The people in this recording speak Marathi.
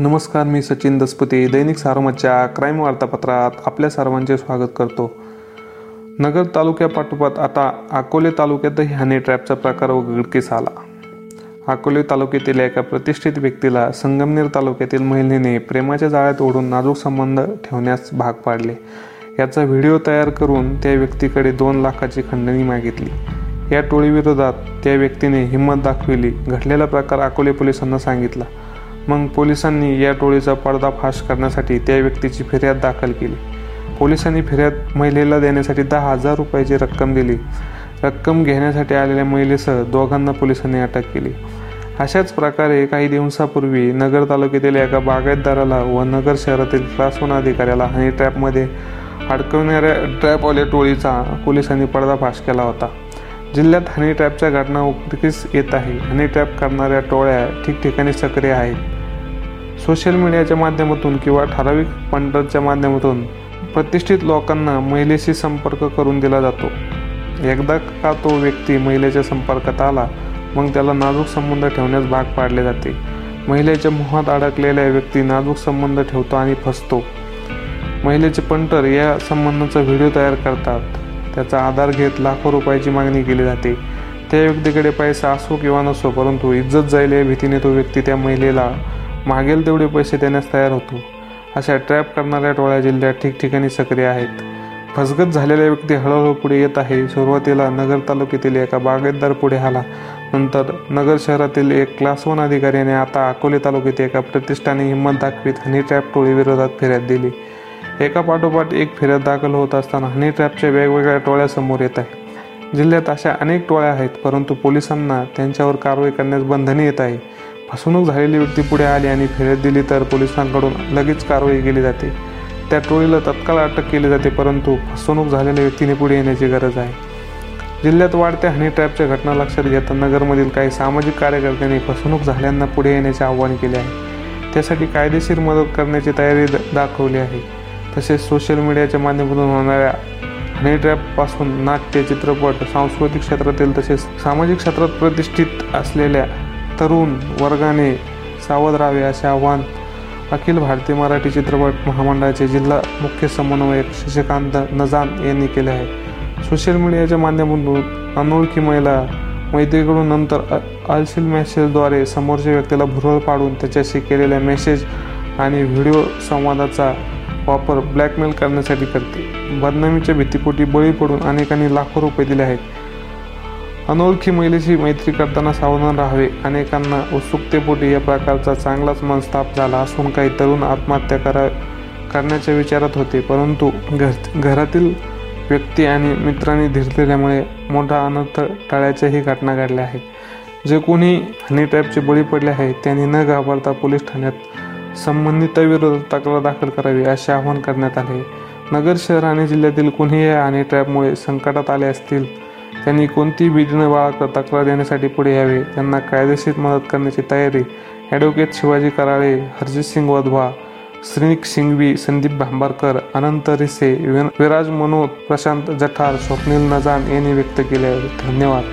नमस्कार मी सचिन दसपती दैनिक सारोमतच्या क्राईम वार्तापत्रात आपल्या सर्वांचे स्वागत करतो. नगर तालुक्यापाठोपाठ आता अकोले तालुक्यातही हनी ट्रॅपचा प्रकार उघडकीस आला. अकोले तालुक्यातील एका प्रतिष्ठित व्यक्तीला संगमनेर तालुक्यातील महिलेने प्रेमाच्या जाळ्यात ओढून नाजूक संबंध ठेवण्यास भाग पाडले. याचा व्हिडिओ तयार करून त्या व्यक्तीकडे दोन लाखाची खंडणी मागितली. या टोळीविरोधात त्या व्यक्तीने हिंमत दाखविली. घडलेला प्रकार अकोले पोलिसांना सांगितला. मग पोलिसांनी या टोळीचा पर्दाफाश करण्यासाठी त्या व्यक्तीची फिर्याद दाखल केली. पोलिसांनी फिर्याद महिलेला देण्यासाठी दहा हजार रुपयाची रक्कम दिली. रक्कम घेण्यासाठी आलेल्या महिलेसह दोघांना पोलिसांनी अटक केली. अशाच प्रकारे काही दिवसापूर्वी नगर तालुक्यातील एका बागायतदाराला व नगर शहरातील क्लास वन अधिकाऱ्याला हनी ट्रॅपमध्ये अडकवणाऱ्या ट्रॅपवाल्या टोळीचा पोलिसांनी पर्दाफाश केला होता. जिल्ह्यात हनी ट्रॅपच्या घटना उघडकीस येत आहे. हनी ट्रॅप करणाऱ्या टोळ्या ठिकठिकाणी सक्रिय आहेत. सोशल मीडियाच्या माध्यमातून किंवा ठराविक पंटरच्या माध्यमातून प्रतिष्ठित लोकांना महिलेशी संपर्क करून दिला जातो. एकदा का तो व्यक्ती महिलेच्या संपर्कात आला मग त्याला नाजूक संबंध ठेवण्यास भाग पाडले जाते. महिलेच्या मोहात अडकलेल्या व्यक्ती नाजूक संबंध ठेवतो आणि फसतो. महिलेचे पंटर या संबंधाचा व्हिडिओ तयार करतात. त्याचा आधार घेत लाखो रुपयाची मागणी केली जाते. त्या व्यक्तीकडे पैसा असो किंवा नसो परंतु इज्जत जाईल या भीतीने तो व्यक्ती त्या महिलेला मागेल तेवढे पैसे देण्यास तयार होतो. अशा ट्रॅप करणाऱ्या टोळ्या जिल्ह्यात ठिकठिकाणी सक्रिय आहेत. फसगत झालेल्या व्यक्ती हळूहळू पुढे येत आहे. सुरुवातीला नगर तालुक्यातील एका बागायतदार पुढे आला. नंतर नगर शहरातील एक क्लास वन अधिकाऱ्याने आता अकोले तालुक्यात एका प्रतिष्ठाने हिंमत दाखवीत हनी ट्रॅप टोळी विरोधात फिर्याद दिली. एका पाठोपाठ एक फिर्याद दाखल होत असताना हनी ट्रॅपच्या वेगवेगळ्या टोळ्या समोर येत आहे. जिल्ह्यात अशा अनेक टोळ्या आहेत परंतु पोलिसांना त्यांच्यावर कारवाई करण्यास बंधने येत आहे. फसवणूक झालेली व्यक्ती पुढे आली आणि फिर्याद दिली तर पोलिसांकडून लगेच कारवाई केली जाते. त्या टोळीला तत्काळ अटक केली जाते परंतु फसवणूक झालेल्या व्यक्तीने पुढे येण्याची गरज आहे. जिल्ह्यात वाढत्या हनी ट्रॅपच्या घटना लक्षात घेता नगरमधील काही सामाजिक कार्यकर्त्यांनी फसवणूक झाल्यांना पुढे येण्याचे आवाहन केले आहे. त्यासाठी कायदेशीर मदत करण्याची तयारी दाखवली आहे. तसेच सोशल मीडियाच्या माध्यमातून होणाऱ्या हनी ट्रॅपपासून नाट्य चित्रपट सांस्कृतिक क्षेत्रातील तसेच सामाजिक क्षेत्रात प्रतिष्ठित असलेल्या तरुण वर्गाने सावध राहावे असे आवाहन अखिल भारतीय मराठी चित्रपट महामंडळाचे जिल्हा मुख्य समन्वयक शशिकांत नजान यांनी केले आहे. सोशल मीडियाच्या माध्यमातून अनोळखी महिला मैत्रीकडून नंतर अलशील मेसेजद्वारे समोरच्या व्यक्तीला भुरळ पाडून त्याच्याशी केलेल्या मेसेज आणि व्हिडिओ संवादाचा वापर ब्लॅकमेल करण्यासाठी करते. बदनामीच्या भीतीपोटी बळी पडून अनेकांनी लाखो रुपये दिले आहेत. अनोळखी महिलेशी मैत्री करताना सावधान राहावे. अनेकांना उत्सुकतेपोटी या प्रकारचा चांगलाच मनस्ताप झाला असून काही तरुण आत्महत्या करा करण्याच्या विचारात होते. परंतु घर घरातील व्यक्ती आणि मित्रांनी धीरलेल्यामुळे मोठा अनर्थ टाळ्याच्याही घटना घडल्या आहेत. जे कोणी हनी ट्रॅपचे बळी पडले आहेत त्यांनी न घाबरता पोलीस ठाण्यात संबंधिताविरोधात तक्रार दाखल करावी असे आवाहन करण्यात आले. नगर शहर आणि जिल्ह्यातील कोणीही आणि ट्रॅपमुळे संकटात आले असतील त्यांनी कोणतीही भीती न बाळगता तक्रार देण्यासाठी पुढे यावे. त्यांना कायदेशीर मदत करण्याची तयारी. ॲडव्होकेट शिवाजी कराळे हरजित सिंग वधवा श्रीनिक सिंगवी संदीप भांबारकर अनंत रिसे विराज मनोद प्रशांत जठार स्वप्नील नजान यांनी व्यक्त केले धन्यवाद.